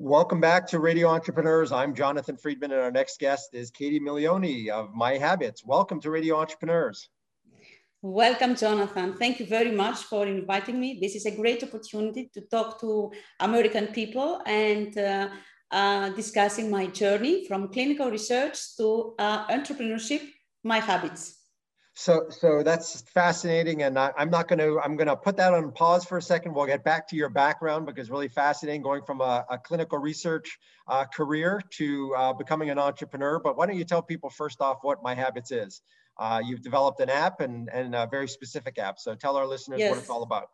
Welcome back to Radio Entrepreneurs. I'm Jonathan Friedman, and our next guest is Katie Milioni of My Habeats. Welcome to Radio Entrepreneurs. Welcome, Jonathan. Thank you very much for inviting me. This is a great opportunity to talk to American people and uh, uh, discussing my journey from clinical research to uh, entrepreneurship, my Habeats. So, so that's fascinating, and I, am not going to. I'm going to put that on pause for a second. We'll get back to your background because really fascinating, going from a, a clinical research uh, career to uh, becoming an entrepreneur. But why don't you tell people first off what My Habeats is? Uh, you've developed an app and and a very specific app. So tell our listeners yes. what it's all about.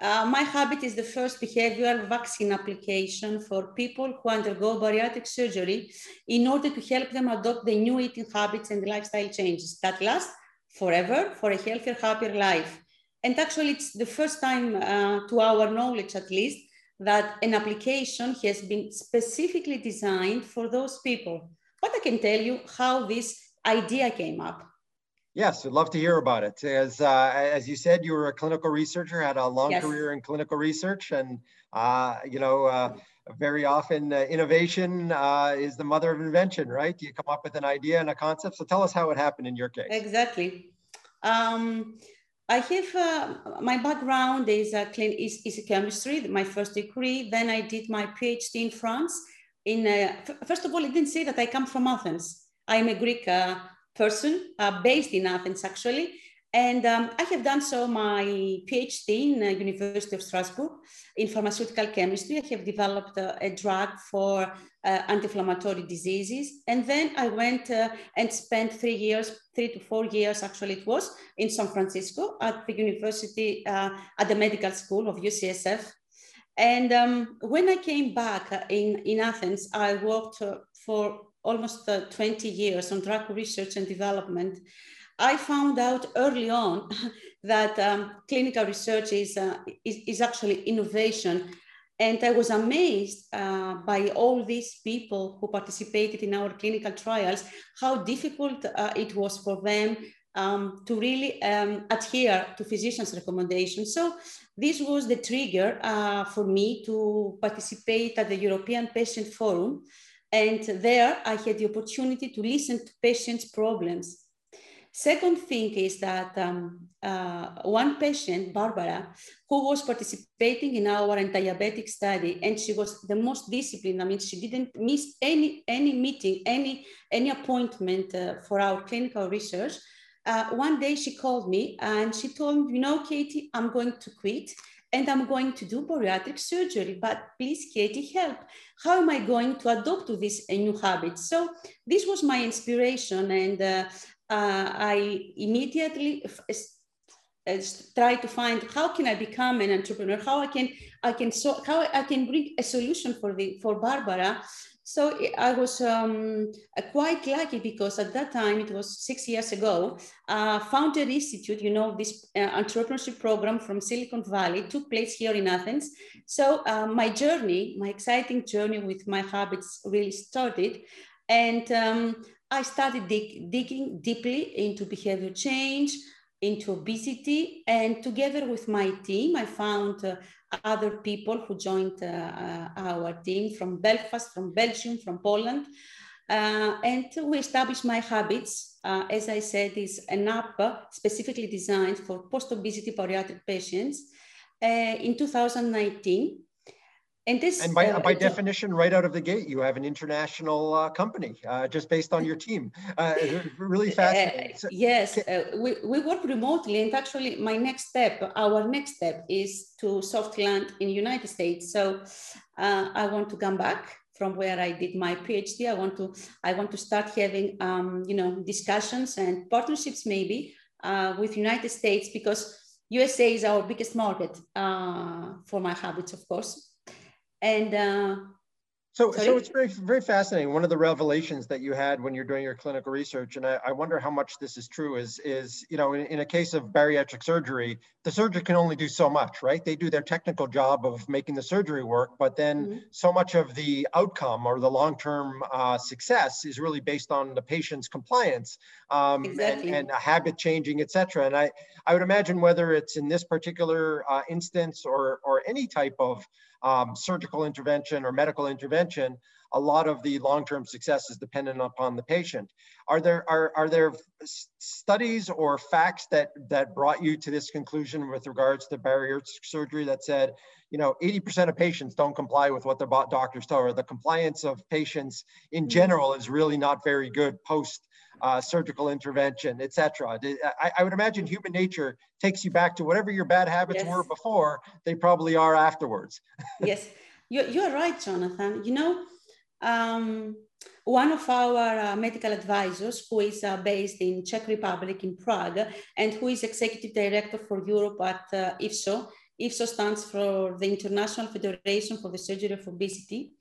Uh, my habit is the first behavioral vaccine application for people who undergo bariatric surgery in order to help them adopt the new eating habits and lifestyle changes that last forever for a healthier, happier life. And actually, it's the first time, uh, to our knowledge at least, that an application has been specifically designed for those people. But I can tell you how this idea came up. Yes, I'd love to hear about it. As uh, as you said, you were a clinical researcher, had a long yes. career in clinical research, and uh, you know, uh, very often uh, innovation uh, is the mother of invention, right? You come up with an idea and a concept. So tell us how it happened in your case. Exactly. Um, I have uh, my background is a clean, is, is chemistry, my first degree. Then I did my PhD in France. In uh, first of all, I didn't say that I come from Athens. I am a Greek uh, person uh, based in Athens, actually. And um, I have done so my PhD in uh, University of Strasbourg in pharmaceutical chemistry. I have developed a drug for uh, anti-inflammatory diseases. And then I went uh, and spent three years, three to four years actually it was, in San Francisco at the university, uh, at the medical school of UCSF. And um, when I came back in, in Athens, I worked for almost 20 years on drug research and development. I found out early on that um, clinical research is, uh, is, is, actually innovation. And I was amazed uh, by all these people who participated in our clinical trials, how difficult uh, it was for them um, to really um, adhere to physicians' recommendations. So this was the trigger uh, for me to participate at the European Patient Forum. And there I had the opportunity to listen to patients' problems Second thing is that um, uh, one patient, Barbara, who was participating in our anti-diabetic study, and she was the most disciplined. I mean, she didn't miss any any meeting, any any appointment uh, for our clinical research. Uh, one day she called me and she told me, you know, Katie, I'm going to quit and I'm going to do bariatric surgery, but please, Katie, help. How am I going to adopt to this new habit? So this was my inspiration, and uh, uh, I immediately try to find how can I become an entrepreneur, how I can I can so how I can bring a solution for the for Barbara. So I was um, quite lucky because at that time it was six years ago. Uh, Founder Institute, you know, this uh, entrepreneurship program from Silicon Valley took place here in Athens. So uh, my journey, my exciting journey with my Habeats really started. And um, I started dig, digging deeply into behavior change, into obesity, and together with my team, I found uh, other people who joined uh, uh, our team from Belfast, from Belgium, from Poland. Uh, and we established My Habeats, uh, as I said, is an app specifically designed for post-obesity bariatric patients uh, in 2019. And this, and by, uh, by definition, right out of the gate, you have an international uh, company uh, just based on your team. Uh, really uh, fascinating. So, yes, uh, we, we work remotely, and actually, my next step, our next step, is to soft land in the United States. So I want to come back from where I did my PhD. I want to I want to start having um, you know discussions and partnerships maybe with United States because USA is our biggest market for my Habeats, of course and uh, so, so it's very, very fascinating. One of the revelations that you had when you're doing your clinical research, and I, I wonder how much this is true, is, is you know, in, in, a case of bariatric surgery, the surgeon can only do so much, right? They do their technical job of making the surgery work, but then mm-hmm. so much of the outcome or the long-term uh, success is really based on the patient's compliance um, exactly. and, and habit changing, et cetera. And I, I would imagine whether it's in this particular uh, instance or, or any type of um, surgical intervention or medical intervention, a lot of the long-term success is dependent upon the patient. Are there are, are there studies or facts that that brought you to this conclusion with regards to bariatric surgery that said, you know, 80% of patients don't comply with what their doctors tell, or the compliance of patients in mm-hmm. general is really not very good post uh, surgical intervention, etc. I, I, would imagine human nature takes you back to whatever your bad habits yes. were before, they probably are afterwards. yes, you're, you're right, Jonathan. You know, um, one of our uh, medical advisors, who is uh, based in Czech Republic in Prague, and who is executive director for Europe at uh, IFSO. IFSO stands for the International Federation for the Surgery of Obesity.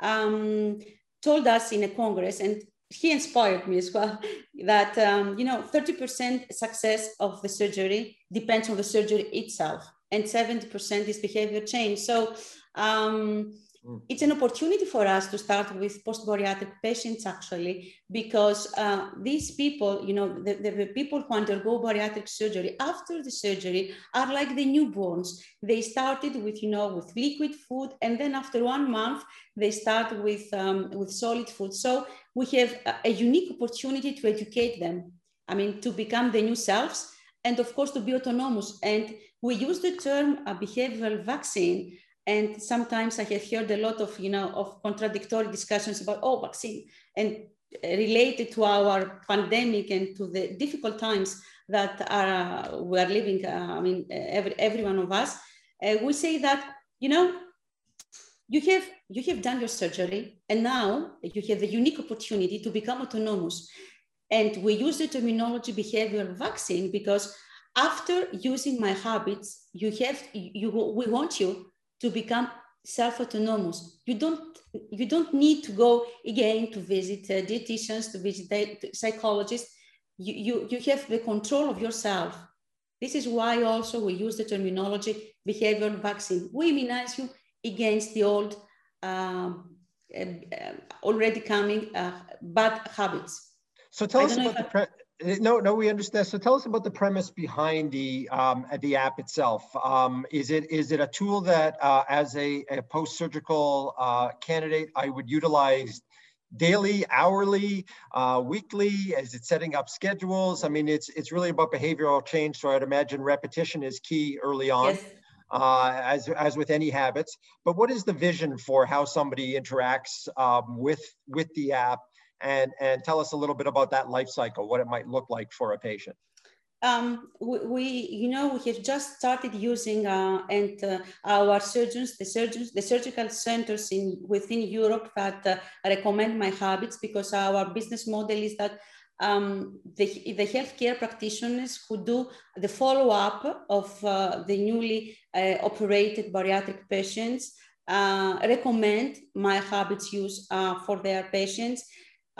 Um, told us in a congress, and he inspired me as well that um, you know 30% success of the surgery depends on the surgery itself and 70% is behavior change so um, mm. it's an opportunity for us to start with post-bariatric patients actually because uh, these people you know the, the, the, people who undergo bariatric surgery after the surgery are like the newborns they started with you know with liquid food and then after one month they start with um, with solid food so we have a, a unique opportunity to educate them. I mean, to become the new selves and of course to be autonomous. And we use the term a behavioral vaccine. And sometimes I have heard a lot of, you know, of contradictory discussions about, oh, vaccine. And related to our pandemic and to the difficult times that are, uh, we are living, uh, I mean, every, every one of us, uh, we say that, you know, you have you have done your surgery and now you have the unique opportunity to become autonomous and we use the terminology behavioral vaccine because after using my Habeats you have you we want you to become self-autonomous. You don't you don't need to go again to visit uh, dietitians to visit psychologists. You, you you have the control of yourself. This is why also we use the terminology behavioral vaccine. We immunize you against the old um, uh, already coming uh, bad habits. So tell us about the pre- no, no, we understand. So tell us about the premise behind the um, the app itself. Um, is it is it a tool that, uh, as a, a post-surgical uh, candidate, I would utilize daily, hourly, uh, weekly? Is it setting up schedules? I mean, it's it's really about behavioral change. So I'd imagine repetition is key early on. Yes uh, as, as with any habits. But what is the vision for how somebody interacts um, with, with the app? And, and tell us a little bit about that life cycle, what it might look like for a patient. Um, we, you know, we have just started using uh, and uh, our surgeons, the surgeons, the surgical centers in within Europe that uh, recommend my Habeats because our business model is that um, the, the healthcare practitioners who do the follow-up of uh, the newly uh, operated bariatric patients uh, recommend my Habeats use for their patients.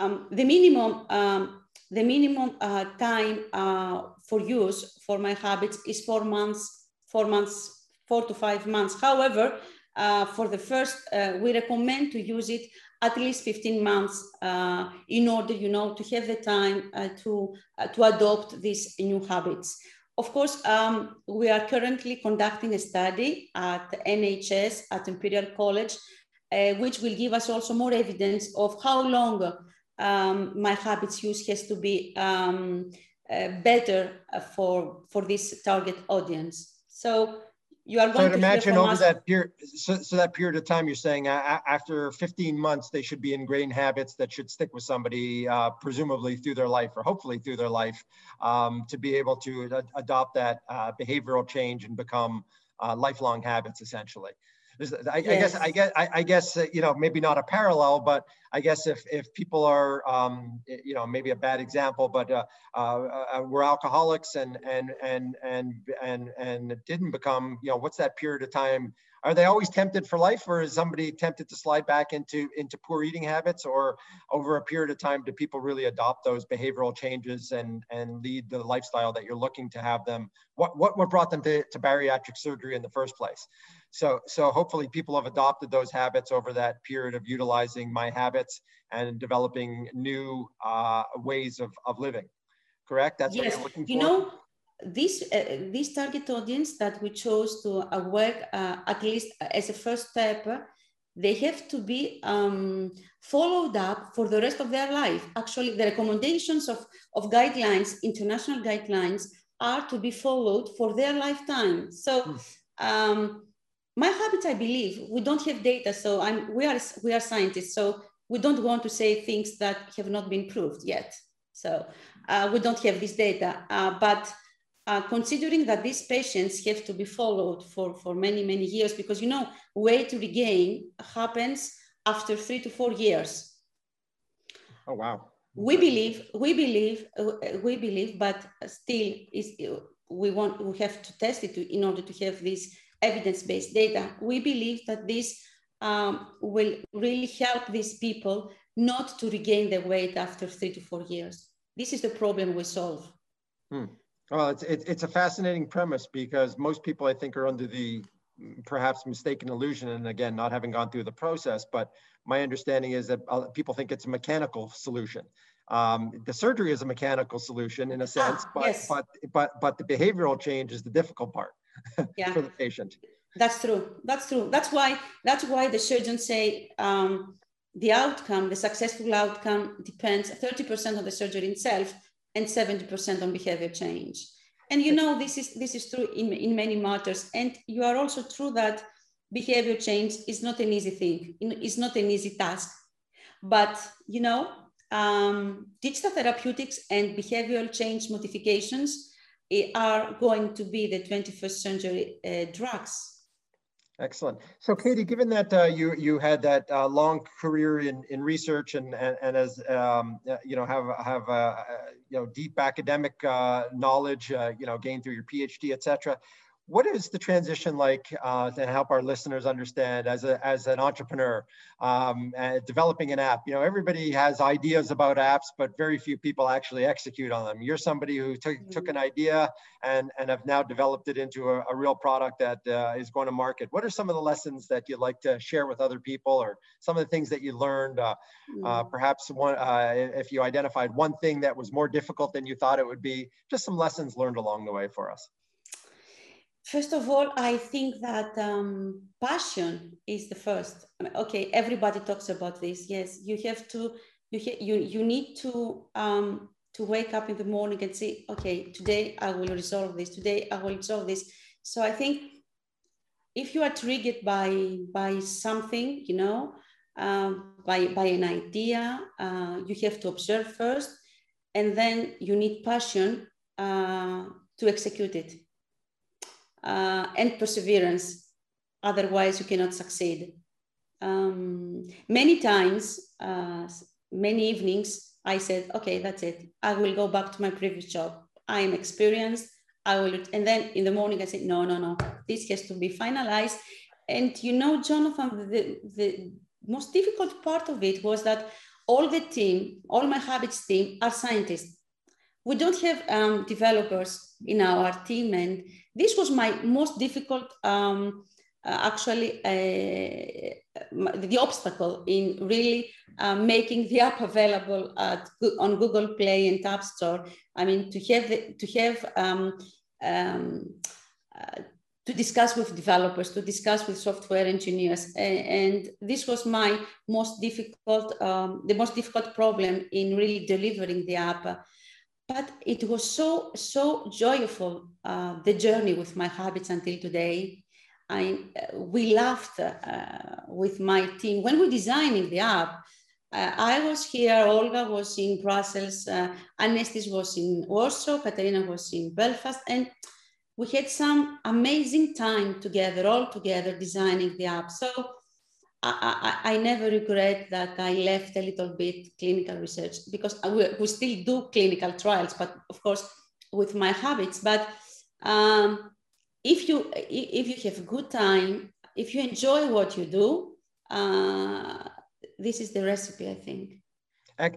Um, the minimum, um, the minimum uh, time uh, for use for my Habeats is four months, four months, four to five months. However, for the first, we recommend to use it at least 15 months uh, in order, you know, to have the time uh, to, uh, to adopt these new habits. Of course, um, we are currently conducting a study at NHS at Imperial College, uh, which will give us also more evidence of how long um, my Habeats use has to be um, uh, better for, for this target audience. So you are going so to imagine over that period so, so, that period of time you're saying uh, after 15 months they should be ingrained habits that should stick with somebody uh, presumably through their life or hopefully through their life um, to be able to ad adopt that uh, behavioral change and become uh, lifelong habits essentially I, I, guess I guess I, I guess uh, you know maybe not a parallel, but I guess if if people are um, you know maybe a bad example, but uh, uh, uh, we're alcoholics and and and and and and didn't become you know what's that period of time? Are they always tempted for life, or is somebody tempted to slide back into into poor eating habits, or over a period of time do people really adopt those behavioral changes and and lead the lifestyle that you're looking to have them? What what what brought them to, to bariatric surgery in the first place? So, so hopefully people have adopted those habits over that period of utilizing my Habeats and developing new uh, ways of, of living. Correct? That's yes. what you're looking for? Know, this uh, this target audience that we chose to uh, work uh, at least as a first step, they have to be um, followed up for the rest of their life. Actually, the recommendations of, of guidelines, international guidelines, are to be followed for their lifetime. So, hmm. um, my habit I believe, we don't have data. So, I'm we are we are scientists. So we don't want to say things that have not been proved yet. So uh, we don't have this data, uh, but uh, considering that these patients have to be followed for, for many, many years, because you know, weight regain happens after three to four years. Oh, wow. We believe, we believe, uh, we believe, but still is, we want, we have to test it to, in order to have this evidence-based data. We believe that this um, will really help these people not to regain their weight after three to four years. This is the problem we solve. Hmm. Well, it's, it's, it's a fascinating premise because most people, I think, are under the perhaps mistaken illusion, and again, not having gone through the process, but my understanding is that people think it's a mechanical solution. Um, the surgery is a mechanical solution in a sense, ah, but, yes. but, but, but the behavioral change is the difficult part yeah. for the patient. That's true. That's true. That's why that's why the surgeons say um, the outcome, the successful outcome, depends 30% on the surgery itself and 70% on behavior change. And you know this is this is true in, in many matters. And you are also true that behavior change is not an easy thing. It's not an easy task. But you know, um, digital therapeutics and behavioral change modifications are going to be the 21st century uh, drugs Excellent. So, Katie, given that uh, you you had that uh, long career in, in research and and, and as um, uh, you know have have uh, uh, you know deep academic uh, knowledge, you know gained through your PhD, et cetera, what is the transition like uh, to help our listeners understand as, a, as an entrepreneur um, developing an app? You know everybody has ideas about apps but very few people actually execute on them. You're somebody who took, took an idea and, and have now developed it into a, a real product that uh, is going to market. What are some of the lessons that you'd like to share with other people or some of the things that you learned uh, uh mm. perhaps one uh, if you identified one thing that was more difficult than you thought it would be just some lessons learned along the way for us First of all, I think that um, passion is the first. Okay, everybody talks about this. Yes, you have to. You ha- you you need to um, to wake up in the morning and say, okay, today I will resolve this. Today I will resolve this. So I think if you are triggered by by something, you know, um, by by an idea, uh, you have to observe first, and then you need passion uh, to execute it uh, and perseverance. Otherwise, you cannot succeed. Um, many times, uh, many evenings, I said, okay, that's it. I will go back to my previous job. I am experienced. I will, and then in the morning, I said, no, no, no, this has to be finalized. And you know, Jonathan, the, the most difficult part of it was that all the team, all my Habeats team are scientists. We don't have um, developers in our team, and this was my most difficult, um, uh, actually, uh, the obstacle in really uh, making the app available at, on Google Play and App Store. I mean, to have to have um, um, uh, to discuss with developers, to discuss with software engineers, and, and this was my most difficult, um, the most difficult problem in really delivering the app but it was so so joyful uh, the journey with my Habeats until today. I, uh, we laughed uh, with my team. When we designing the app uh, i was here olga was in brussels uh, anestis was in warsaw katerina was in belfast and we had some amazing time together all together designing the app. So I, I, I, never regret that I left a little bit clinical research because we, we still do clinical trials, but of course with my Habeats. But um, if you if you have good time, if you enjoy what you do, uh, this is the recipe, I think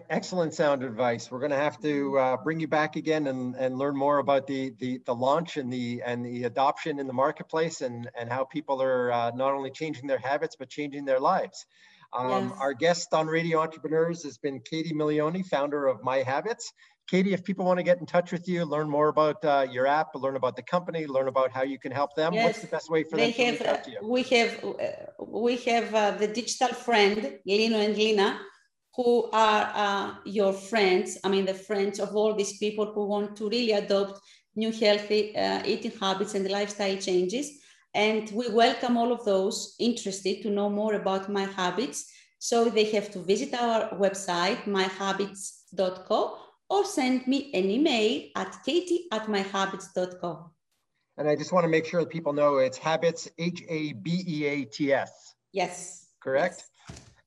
excellent sound advice. We're going to have to uh, bring you back again and, and learn more about the, the, the launch and the and the adoption in the marketplace and, and how people are uh, not only changing their habits but changing their lives. Um, Yes. Our guest on Radio Entrepreneurs has been Katie Milioni, founder of My Habeats. Katie, if people want to get in touch with you, learn more about uh, your app, learn about the company, learn about how you can help them, what's the best way for They them to have, reach out to you? we have, uh, we have uh, the digital friend, Lino and Lina, who are uh, your friends. I mean, the friends of all these people who want to really adopt new healthy uh, eating habits and lifestyle changes. And we welcome all of those interested to know more about my Habeats. So they have to visit our website, myhabeats.co, or send me an email at katie at myhabeats.co. And I just want to make sure that people know it's Habeats, H A B E A T S, Yes. correct?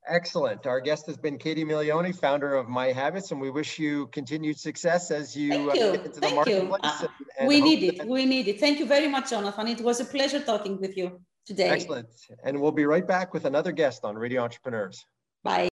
Excellent. Our guest has been Katie Milioni, founder of My Habeats, and we wish you continued success as you Thank uh, get into the Thank you. Uh, and- and we need it. We need it. Thank you very much, Jonathan. It was a pleasure talking with you today. Excellent. And we'll be right back with another guest on Radio Entrepreneurs. Bye.